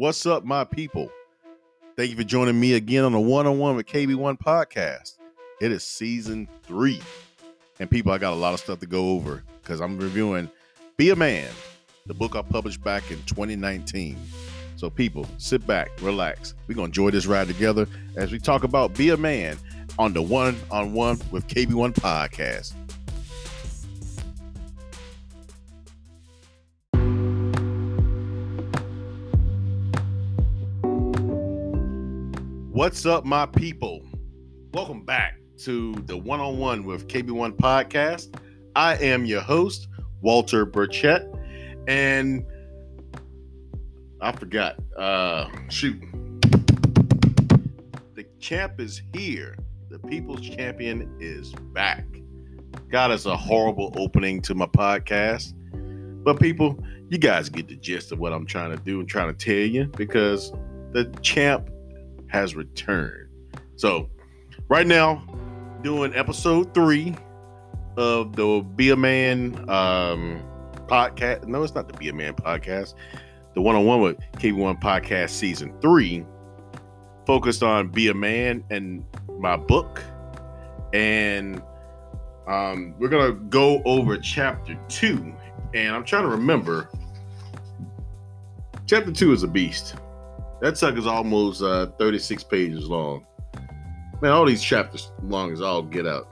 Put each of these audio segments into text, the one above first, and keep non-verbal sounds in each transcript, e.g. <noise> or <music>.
What's up, my people? Thank you for joining me again on the one on one with KB1 podcast. It is season three. And people, I got a lot of stuff to go over because I'm reviewing Be a Man, the book I published back in 2019. So, people, sit back, relax. We're going to enjoy this ride together as we talk about Be a Man on the One on One with KB1 podcast. What's up, my people? Welcome back to the One on One with KB1 podcast. I am your host, Walter Burchett, and I forgot. Uh, shoot, the champ is here. The people's champion is back. God, it's a horrible opening to my podcast, but people, you guys get the gist of what I'm trying to do and trying to tell you because the champ has returned. So, right now, doing episode three of the Be a Man um, podcast. No, it's not the Be a Man podcast. The one on one with KB1 podcast season three, focused on Be a Man and my book. And um, we're going to go over chapter two. And I'm trying to remember. Chapter two is a beast. That sucker's almost uh, 36 pages long. Man, all these chapters long as all get out.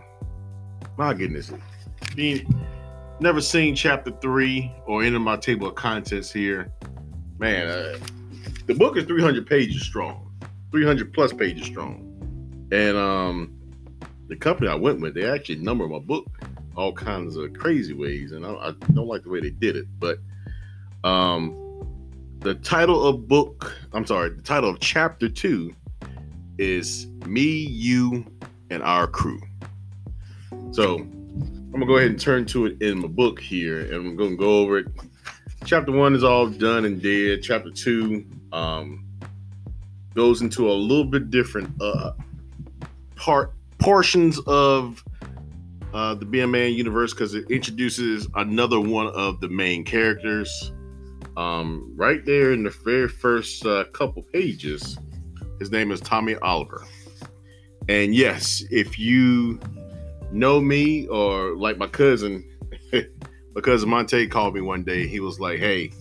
My goodness. Being never seen chapter three or any of my table of contents here. Man, uh, the book is 300 pages strong, 300 plus pages strong. And um, the company I went with, they actually number my book all kinds of crazy ways. And I, I don't like the way they did it. But um, the title of book, I'm sorry, the title of chapter two is Me, You, and Our Crew. So I'm gonna go ahead and turn to it in my book here, and I'm gonna go over it. Chapter one is all done and dead. Chapter two um, goes into a little bit different uh, part portions of uh, the Be a Man universe because it introduces another one of the main characters um, right there in the very first uh, couple pages, his name is Tommy Oliver. And yes, if you know me or like my cousin, <laughs> my cousin Monte called me one day. He was like, "Hey,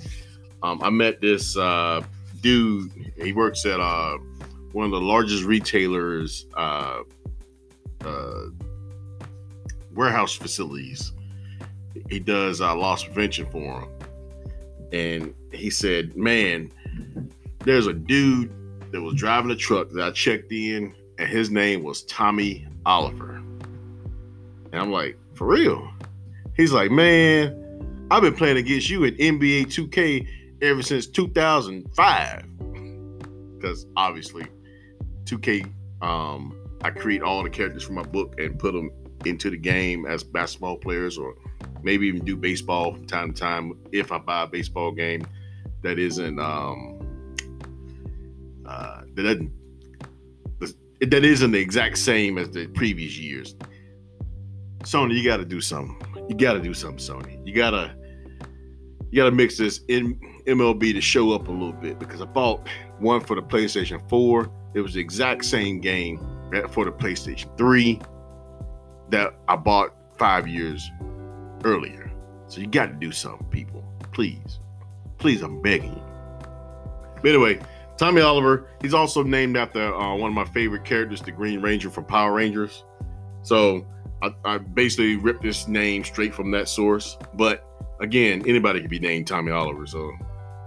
um, I met this uh, dude. He works at uh, one of the largest retailers uh, uh warehouse facilities. He does uh, loss prevention for him." And he said, "Man, there's a dude that was driving a truck that I checked in, and his name was Tommy Oliver." And I'm like, "For real?" He's like, "Man, I've been playing against you in NBA 2K ever since 2005, because <laughs> obviously 2K, um, I create all the characters from my book and put them into the game as basketball players or." maybe even do baseball from time to time if I buy a baseball game that isn't um uh that doesn't that isn't the exact same as the previous years. Sony, you got to do something. You got to do something, Sony. You gotta you gotta mix this in MLB to show up a little bit because I bought one for the PlayStation 4. It was the exact same game for the PlayStation 3 that I bought five years earlier. So you got to do something, people. Please. Please, I'm begging you. But anyway, Tommy Oliver, he's also named after uh, one of my favorite characters, the Green Ranger from Power Rangers. So I, I, basically ripped this name straight from that source. But again, anybody can be named Tommy Oliver. So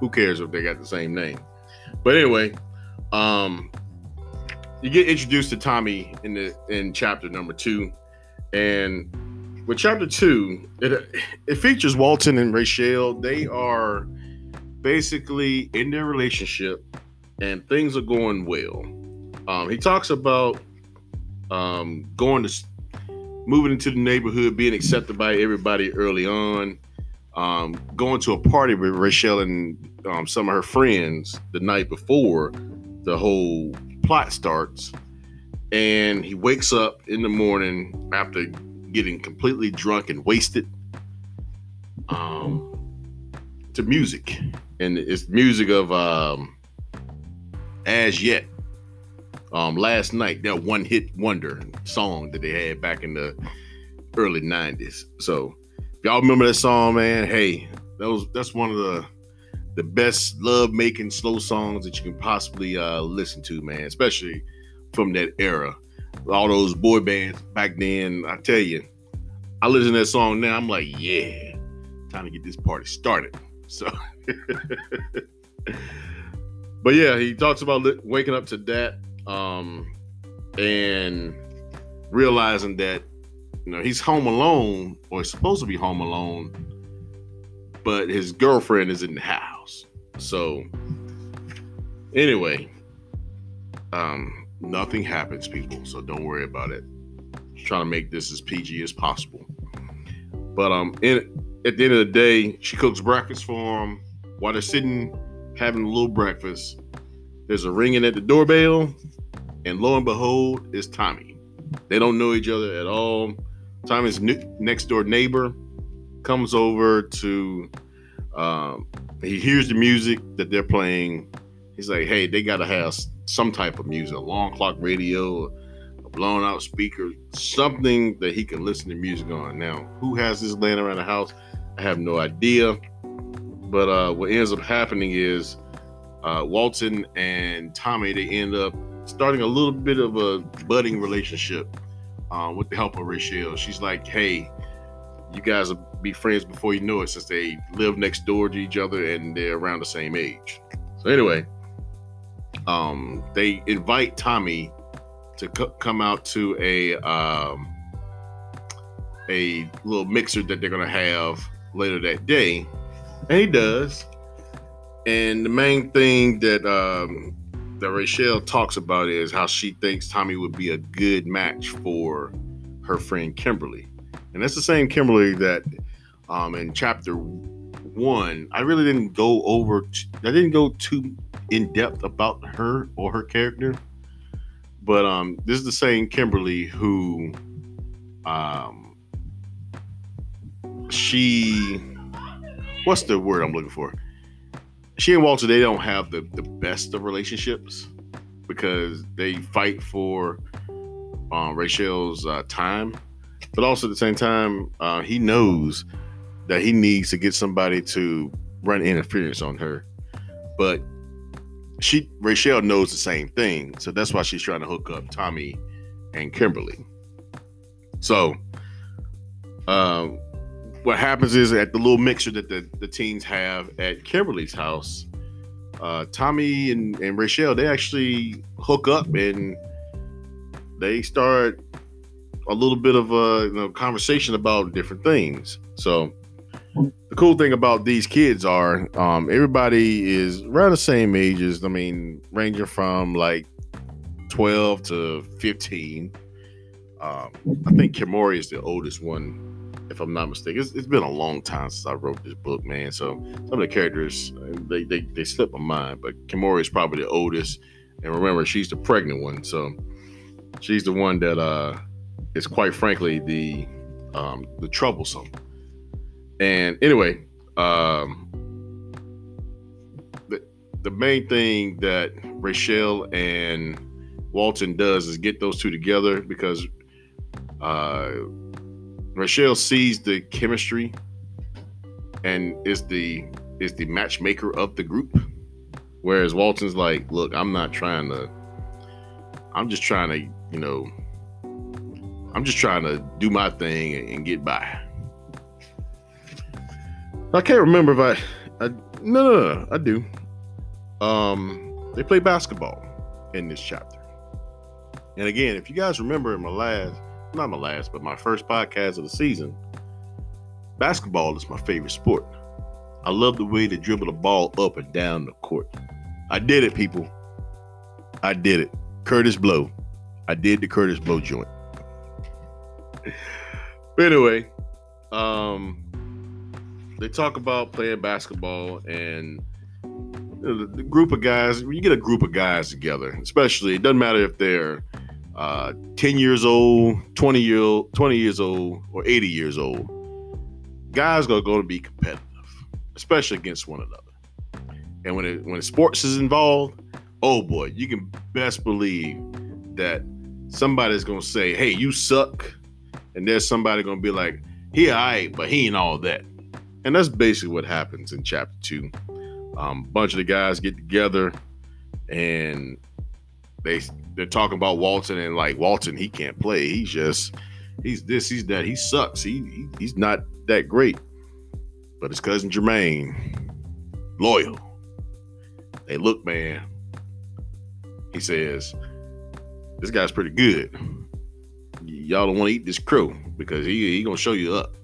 who cares if they got the same name? But anyway, um, you get introduced to Tommy in the in chapter number two, and with chapter two, it it features Walton and Rachel. They are basically in their relationship, and things are going well. Um, he talks about um, going to moving into the neighborhood, being accepted by everybody early on, um, going to a party with Rachel and um, some of her friends the night before the whole plot starts. And he wakes up in the morning after getting completely drunk and wasted um, to music. And it's music of um, Az Yet. Um, last night, that one hit wonder song that they had back in the early 90s. So if y'all remember that song, man, hey, that was that's one of the the best love making slow songs that you can possibly uh, listen to, man, especially from that era. All those boy bands back then, I tell you, I listen to that song now, I'm like, yeah, time to get this party started. So, <laughs> but yeah, he talks about li- waking up to that um, and realizing that you know he's home alone or supposed to be home alone, but his girlfriend is in the house. So, anyway, um, nothing happens, people. So don't worry about it. Just trying to make this as PG as possible. But um, in, at the end of the day, she cooks breakfast for him while they're sitting having a little breakfast. There's a ringing at the doorbell, and lo and behold, it's Tommy. They don't know each other at all. Tommy's next door neighbor comes over to. Um, he hears the music that they're playing. He's like, "Hey, they gotta have some type of music, a long clock radio, a blown out speaker, something that he can listen to music on. Now, who has this laying around the house? I have no idea. But uh, what ends up happening is uh, Walton and Tommy they end up starting a little bit of a budding relationship uh, with the help of Rachel. She's like, "Hey, you guys will be friends before you know it, since they live next door to each other and they're around the same age." So anyway, um, they invite Tommy to co- come out to a um, a little mixer that they're gonna have later that day, and he does. And the main thing that um, that Rachel talks about is how she thinks Tommy would be a good match for her friend Kimberly, and that's the same Kimberly that um, in chapter one I really didn't go over. T- I didn't go too in depth about her or her character. But um, this is the same Kimberly who, um, she, what's the word I'm looking for? She and Walter, they don't have the the best of relationships because they fight for um, Rachel's uh, time, but also at the same time, uh, he knows that he needs to get somebody to run interference on her, but she Rachel knows the same thing, so that's why she's trying to hook up Tommy and Kimberly. So, um, what happens is at the little mixer that the, the teens have at Kimberly's house, uh, Tommy and, and Rachel they actually hook up and they start a little bit of a you know, conversation about different things. So the cool thing about these kids are um, everybody is around the same ages. I mean, ranging from like 12 to 15. Um, I think Kimori is the oldest one, if I'm not mistaken. It's, it's been a long time since I wrote this book, man. So some of the characters they they, they slip my mind, but Kimori is probably the oldest. And remember, she's the pregnant one, so she's the one that uh, is quite frankly the um, the troublesome. And anyway, um, the the main thing that Rachel and Walton does is get those two together because uh, Rachel sees the chemistry and is the is the matchmaker of the group, whereas Walton's like, look, I'm not trying to. I'm just trying to, you know, I'm just trying to do my thing and, and get by. I can't remember if I, I no, no, no, I do. Um, they play basketball in this chapter. And again, if you guys remember in my last, not my last, but my first podcast of the season, basketball is my favorite sport. I love the way they dribble the ball up and down the court. I did it, people. I did it. Kurtis Blow. I did the Kurtis Blow joint. <laughs> but anyway, um, they talk about playing basketball and you know, the, the, group of guys. When you get a group of guys together, especially it doesn't matter if they're uh, ten years old, twenty year twenty years old, or eighty years old. Guys are going to be competitive, especially against one another. And when it, when sports is involved, oh boy, you can best believe that somebody's gonna say, "Hey, you suck," and there's somebody gonna be like, "He alright, but he ain't all that." And that's basically what happens in chapter two. Um, a bunch of the guys get together, and they they're talking about Walton and like Walton, he can't play. He's just he's this, he's that. He sucks. He, he he's not that great. But his cousin Jermaine, loyal. Hey, look, man. He says, this guy's pretty good. Y'all don't want to eat this crow because he he gonna show you up.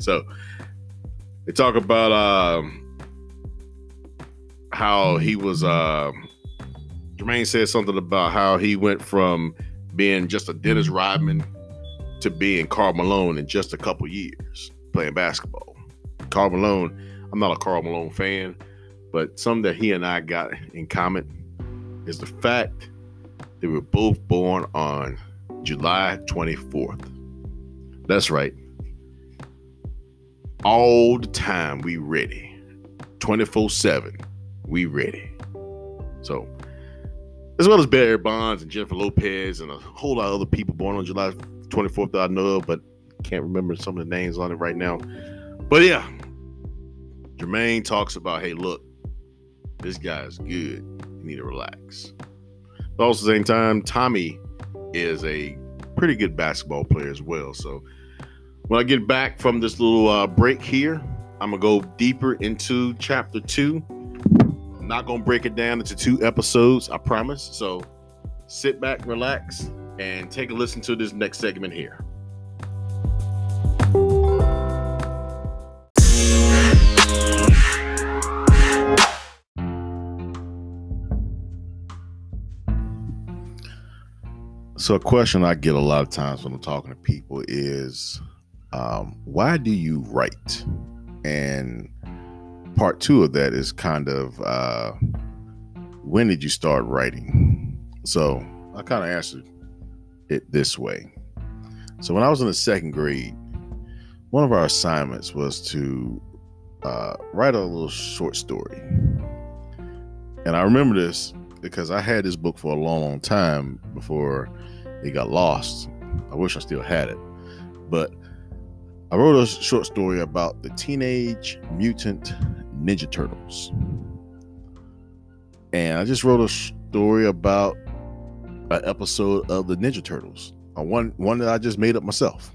So they talk about um, how he was. Uh, Jermaine said something about how he went from being just a Dennis Rodman to being Karl Malone in just a couple years playing basketball. Karl Malone, I'm not a Karl Malone fan, but something that he and I got in common is the fact they were both born on July 24th. That's right. All the time we ready. 24-7. We ready. So as well as Barry Bonds and Jennifer Lopez and a whole lot of other people born on July 24th that I know of, but can't remember some of the names on it right now. But yeah, Jermaine talks about, hey, look, this guy's good. You need to relax. But also at the same time, Tommy is a pretty good basketball player as well. So when I get back from this little uh, break here, I'm gonna go deeper into chapter two. I'm not gonna break it down into two episodes, I promise. So sit back, relax, and take a listen to this next segment here. So, a question I get a lot of times when I'm talking to people is, um, why do you write? And part two of that is kind of, uh, when did you start writing? So, I kind of answered it this way. So, when I was in the second grade, one of our assignments was to uh, write a little short story. And I remember this because I had this book for a long, long time before it got lost. I wish I still had it. But I wrote a short story about the Teenage Mutant Ninja Turtles. And I just wrote a story about an episode of the Ninja Turtles. A one one that I just made up myself.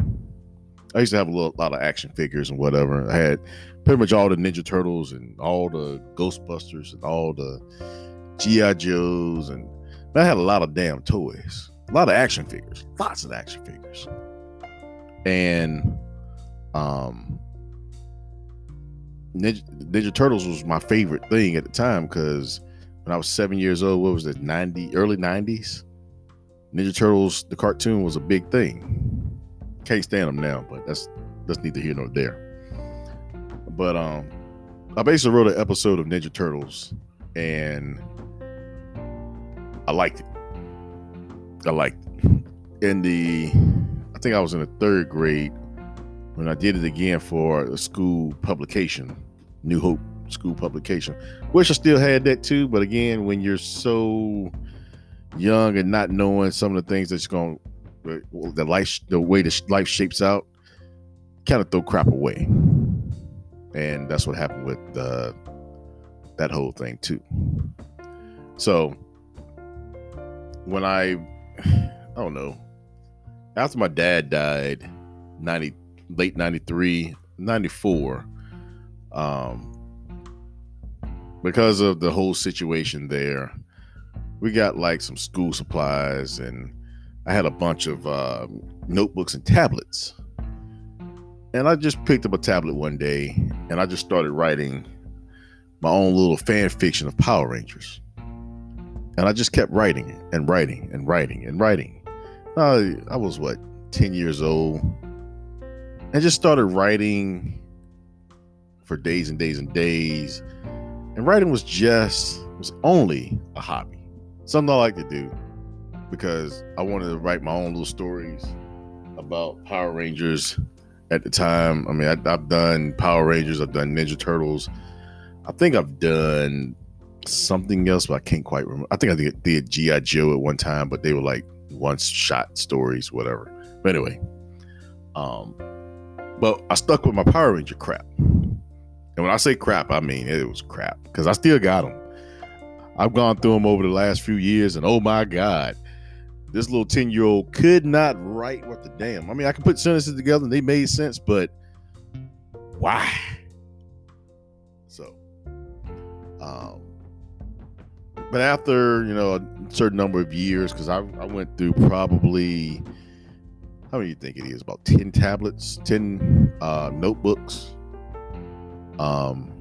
I used to have a little, lot of action figures and whatever. I had pretty much all the Ninja Turtles and all the Ghostbusters and all the GI Joes and I had a lot of damn toys a lot of action figures, lots of action figures. And um Ninja, Ninja Turtles was my favorite thing at the time because when I was seven years old, what was it, 90, early 90s? Ninja Turtles, the cartoon was a big thing. Can't stand them now, but that's that's neither here nor there. But um I basically wrote an episode of Ninja Turtles and I liked it. I liked it. in the I think I was in the third grade when I did it again for a school publication, New Hope school publication. Wish I still had that too, but again, when you're so young and not knowing some of the things that's going the life the way the life shapes out, kind of throw crap away. And that's what happened with uh, that whole thing too. So when I <sighs> I don't know. After my dad died, 90 late 93, 94, um because of the whole situation there, we got like some school supplies and I had a bunch of uh, notebooks and tablets. And I just picked up a tablet one day and I just started writing my own little fan fiction of Power Rangers. And I just kept writing and writing and writing and writing. I was what, 10 years old. I just started writing for days and days and days. And writing was just, was only a hobby. Something I like to do because I wanted to write my own little stories about Power Rangers at the time. I mean, I, have done Power Rangers, I've done Ninja Turtles. I think I've done something else, but I can't quite remember. I think I did, did G.I. Joe at one time, but they were like one shot stories, whatever. But anyway, um, but I stuck with my Power Ranger crap. And when I say crap, I mean it was crap because I still got them. I've gone through them over the last few years, and oh my God, this little 10 year old could not write what the damn. I mean, I can put sentences together and they made sense, but why? So, um, but after you know a certain number of years, because I, I went through probably how many you think it is about 10 tablets, 10 uh, notebooks. Um,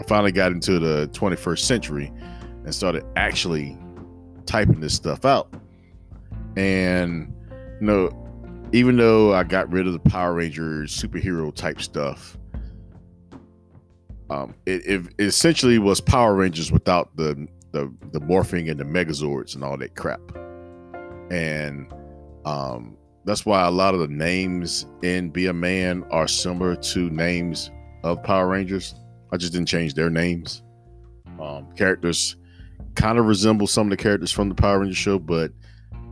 I finally got into the 21st century and started actually typing this stuff out. And you know, even though I got rid of the Power Rangers superhero type stuff, um, it, it essentially was Power Rangers without the, the the morphing and the Megazords and all that crap. And um, that's why a lot of the names in Be a Man are similar to names of Power Rangers. I just didn't change their names. Um, characters kind of resemble some of the characters from the Power Rangers show, but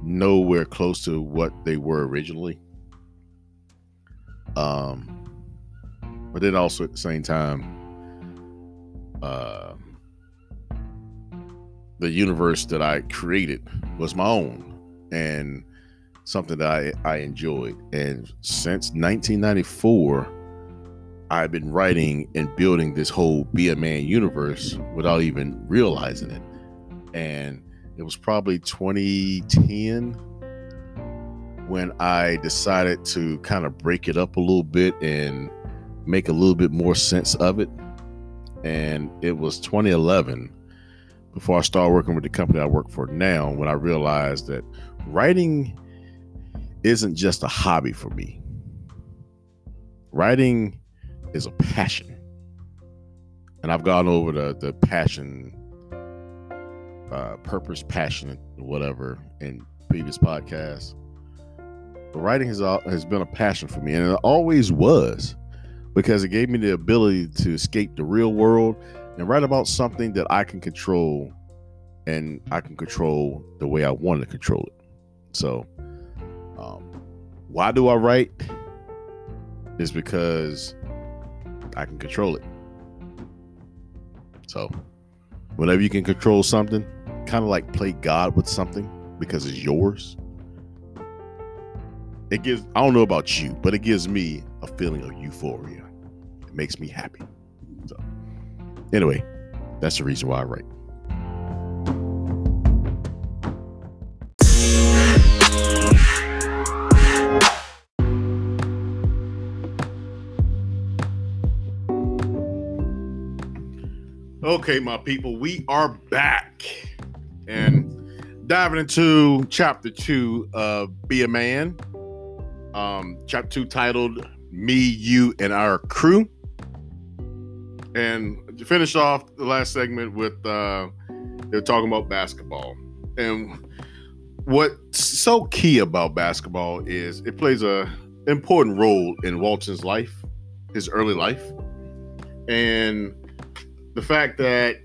nowhere close to what they were originally. Um, but then also at the same time, uh, the universe that I created was my own and something that I, I enjoyed. And since 1994, I've been writing and building this whole Be a Man universe without even realizing it and it was probably 2010 when I decided to kind of break it up a little bit and make a little bit more sense of it. And it was 2011 before I started working with the company I work for now when I realized that writing isn't just a hobby for me. Writing is a passion. And I've gone over the, the passion uh, purpose, passion, whatever in previous podcasts. But writing has has been a passion for me, and it always was, because it gave me the ability to escape the real world and write about something that I can control, and I can control the way I want to control it. So, why do I write? Is because I can control it. So, whenever you can control something, kind of like play God with something because it's yours. It gives, I don't know about you, but it gives me a feeling of euphoria. It makes me happy. So, anyway, that's the reason why I write. Okay, my people, we are back and diving into chapter two of Be a Man. Um, chapter two titled Me, You, and Our Crew. And to finish off the last segment with uh, they're talking about basketball. And what's so key about basketball is it plays a important role in Walton's life, his early life. And the fact that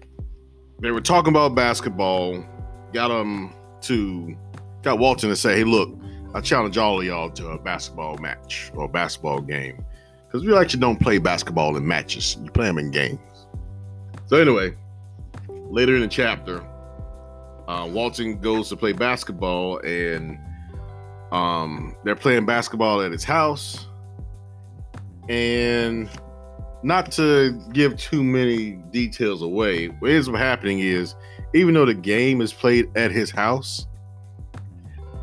they were talking about basketball, got them to got Walton to say, "Hey, look, I challenge all of y'all to a basketball match or a basketball game. Because we actually don't play basketball in matches; you play them in games." So anyway, later in the chapter, uh, Walton goes to play basketball, and um, they're playing basketball at his house, and not to give too many details away, what up happening is even though the game is played at his house,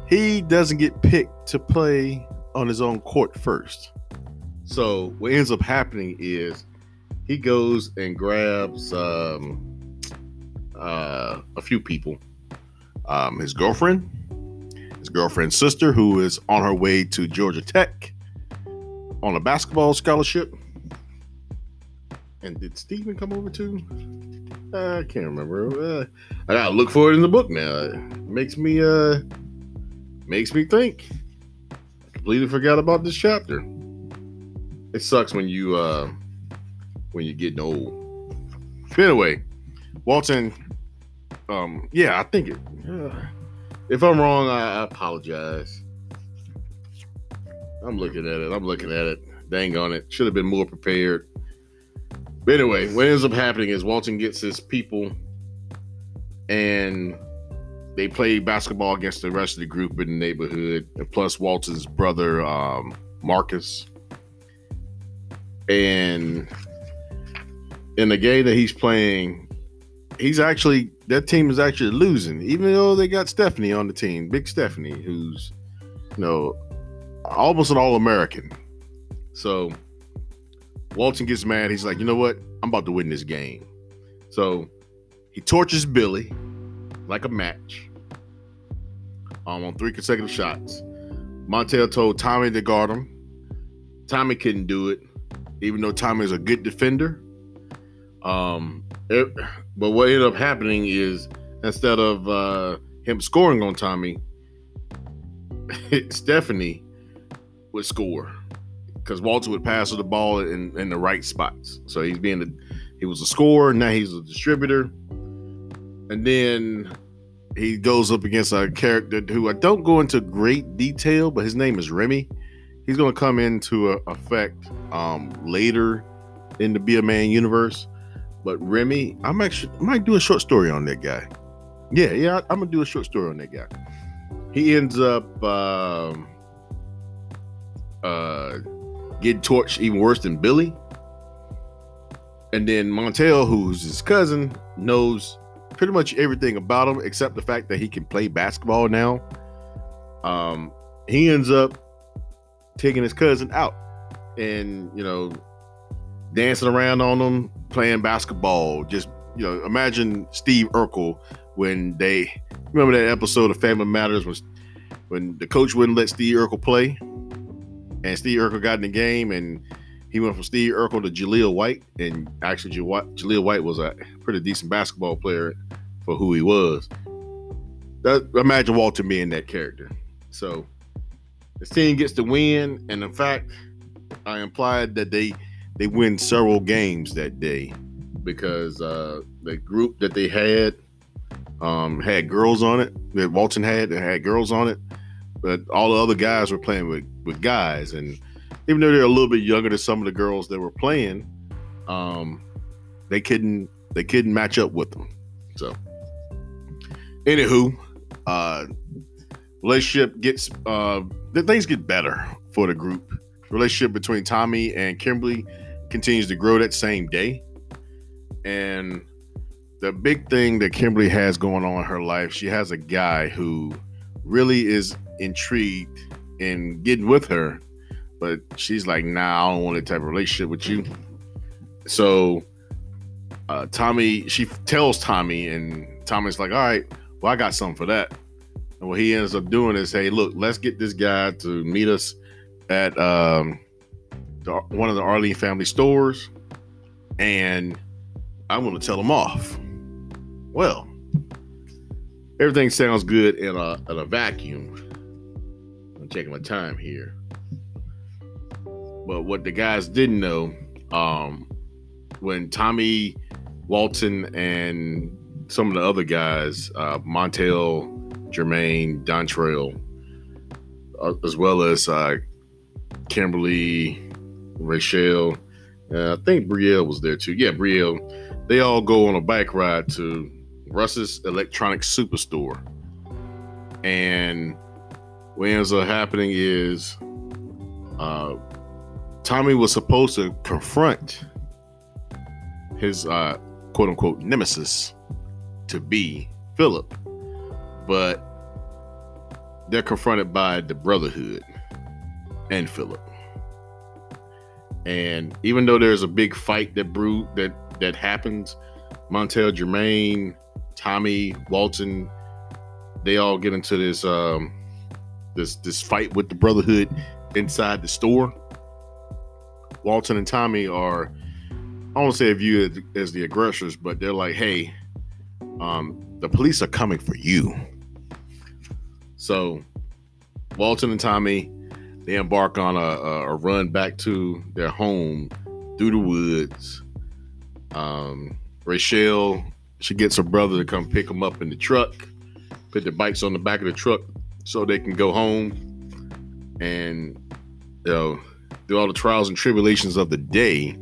he doesn't get picked to play on his own court first. So what ends up happening is he goes and grabs um, uh, a few people, um, his girlfriend, his girlfriend's sister, who is on her way to Georgia Tech on a basketball scholarship and did Steven come over too? I can't remember. Uh, I gotta look for it in the book now. It makes me uh makes me think. I completely forgot about this chapter. It sucks when you uh when you're getting old. But anyway, Walton, um, yeah, I think it. Uh, if I'm wrong, I, I apologize. I'm looking at it. I'm looking at it. Dang on it. Should have been more prepared. But anyway, what ends up happening is Walton gets his people and they play basketball against the rest of the group in the neighborhood, plus Walton's brother, um, Marcus. And in the game that he's playing, he's actually that team is actually losing, even though they got Stephanie on the team, Big Stephanie, who's you know almost an All American. So Walton gets mad. He's like, you know what? I'm about to win this game. So he torches Billy like a match um, on three consecutive shots. Montel told Tommy to guard him. Tommy couldn't do it, even though Tommy is a good defender. Um, it, but what ended up happening is instead of uh, him scoring on Tommy, <laughs> Stephanie would score because Walter would pass the ball in, in the right spots. So he's being the he was a scorer, now he's a distributor. And then he goes up against a character who I don't go into great detail, but his name is Remy. He's going to come into effect um, later in the Be a Man universe. But Remy, I'm actually I might do a short story on that guy. Yeah, yeah, I'm gonna do a short story on that guy. He ends up um, uh, getting torched even worse than Billy. And then Montel, who's his cousin, knows pretty much everything about him except the fact that he can play basketball now. Um, he ends up taking his cousin out and you know dancing around on him, playing basketball. Just you know, imagine Steve Urkel when they remember that episode of Family Matters when when the coach wouldn't let Steve Urkel play, and Steve Urkel got in the game and he went from Steve Urkel to Jaleel White, and actually Jaleel White was a pretty decent basketball player for who he was. That, imagine Walter being that character. So the team gets the win, and in fact, I implied that they they win several games that day because uh, the group that they had um, had girls on it. That Walton had that had girls on it, but all the other guys were playing with with guys, and even though they're a little bit younger than some of the girls that were playing, um, they couldn't they couldn't match up with them. So, anywho, uh, relationship gets uh, things get better for the group. Relationship between Tommy and Kimberly continues to grow that same day, and the big thing that Kimberly has going on in her life, she has a guy who really is intrigued in getting with her but she's like, nah, I don't want that type of relationship with you. So uh, Tommy, she tells Tommy, and Tommy's like, all right, well, I got something for that. And what he ends up doing is, hey, look, let's get this guy to meet us at um, the, one of the Arlene family stores, and I'm going to tell him off. Well, everything sounds good in a, in a vacuum. I'm taking my time here. But what the guys didn't know, um, when Tommy Walton and some of the other guys, uh, Montel, Jermaine, Dontrell, uh, as well as uh, Kimberly, Rachelle, uh, I think Brielle was there too. Yeah, Brielle. They all go on a bike ride to Russ's Electronic Superstore. And what ends up happening is uh, Tommy was supposed to confront his uh, quote unquote nemesis to be Philip, but they're confronted by the Brotherhood and Philip. And even though there's a big fight that brew that that happens, Montel Jermaine, Tommy, Walton, they all get into this um this this fight with the Brotherhood inside the store. Walton and Tommy are, I won't say viewed as the aggressors, but they're like, hey, um, the police are coming for you. So Walton and Tommy, they embark on a, a run back to their home through the woods. Um, Rachelle she gets her brother to come pick them up in the truck, put the bikes on the back of the truck so they can go home and you know do all the trials and tribulations of the day.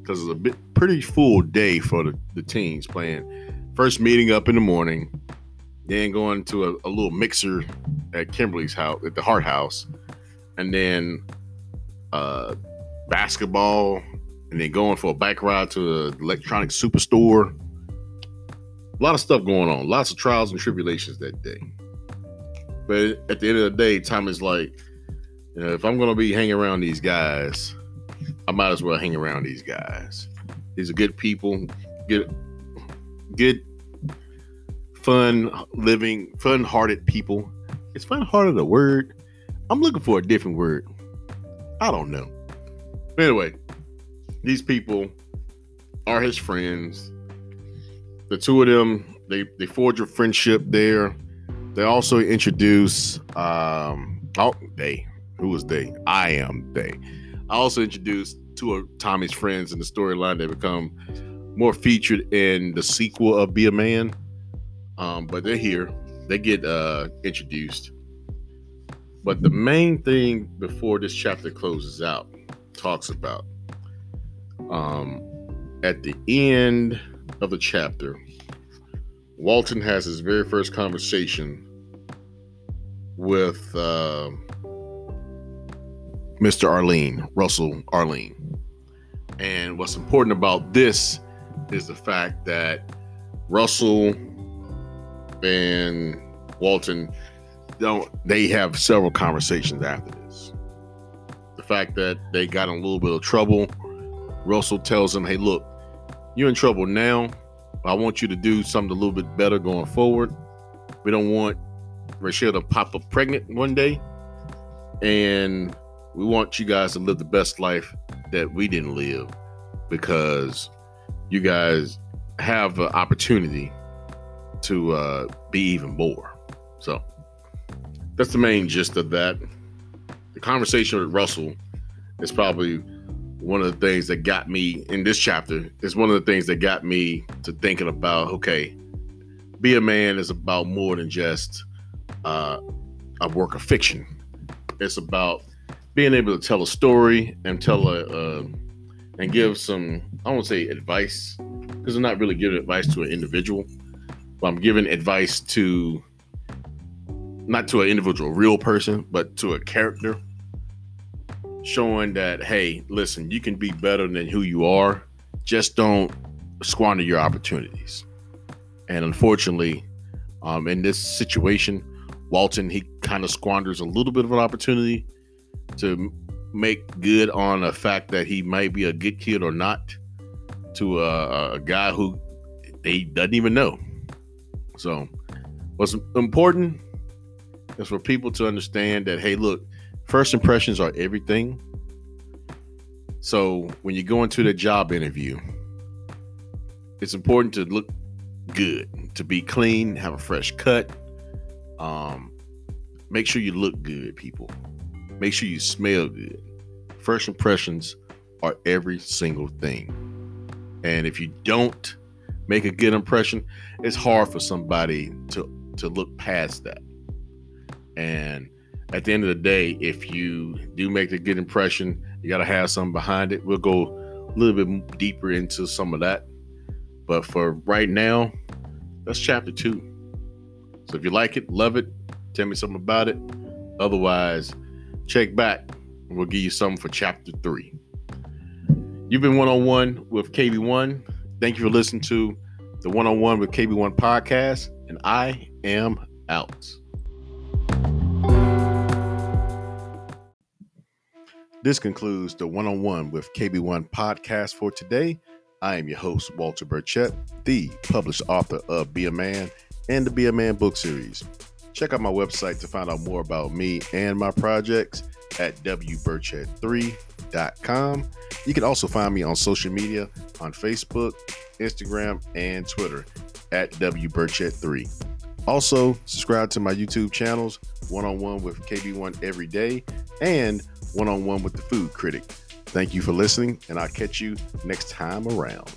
Because it's a bit pretty full day for the, the teens playing. First meeting up in the morning then going to a, a little mixer at kimberly's house at the hart house and then uh basketball and then going for a bike ride to the electronic superstore. A lot of stuff going on. Lots of trials and tribulations that day but at the end of the day tom is like you know, if I'm gonna be hanging around these guys, I might as well hang around these guys. These are good people, good, good, fun living, fun-hearted people. Is fun-hearted a word? I'm looking for a different word. I don't know. But anyway, these people are his friends. The two of them, they they forge a friendship there. They also introduce um oh they who was they? I am they. I also introduced two of Tommy's friends in the storyline that become more featured in the sequel of Be a Man. Um, but they're here. They get uh, introduced. But the main thing before this chapter closes out talks about um, at the end of the chapter, Walton has his very first conversation with uh, Mr. Arlene, Russell Arlene. And what's important about this is the fact that Russell and Walton don't they have several conversations after this. The fact that they got in a little bit of trouble, Russell tells him, Hey, look, you're in trouble now. I want you to do something a little bit better going forward. We don't want Rachel to pop up pregnant one day. And we want you guys to live the best life that we didn't live because you guys have an opportunity to uh, be even more. So that's the main gist of that. The conversation with Russell is probably one of the things that got me in this chapter. Is one of the things that got me to thinking about okay, be a man is about more than just uh, a work of fiction. It's about being able to tell a story and tell a uh, and give some I won't say advice because I'm not really giving advice to an individual, but I'm giving advice to not to an individual real person, but to a character, showing that hey, listen, you can be better than who you are. Just don't squander your opportunities. And unfortunately, um, in this situation, Walton he kind of squanders a little bit of an opportunity to make good on the fact that he might be a good kid or not to a, a guy who he doesn't even know. So, what's important is for people to understand that hey, look, first impressions are everything. So, when you go into the job interview, it's important to look good, to be clean, have a fresh cut. Um, make sure you look good, people. Make sure you smell good. First impressions are every single thing. And if you don't make a good impression, it's hard for somebody to to look past that. And at the end of the day, if you do make a good impression, you got to have something behind it. We'll go a little bit deeper into some of that. But for right now, that's chapter two. So if you like it, love it, tell me something about it. Otherwise, check back. We'll give you something for chapter three. You've been one on one with KB1. Thank you for listening to the one on one with KB1 podcast, and I am out. This concludes the one on one with KB1 podcast for today. I am your host, Walter Burchett, the published author of Be a Man and the Be a Man book series. Check out my website to find out more about me and my projects at wburchett3.com. You can also find me on social media on Facebook, Instagram, and Twitter at wburchett3. Also, subscribe to my YouTube channels, One on One with KB1 Every Day and One on One with the Food Critic. Thank you for listening, and I'll catch you next time around.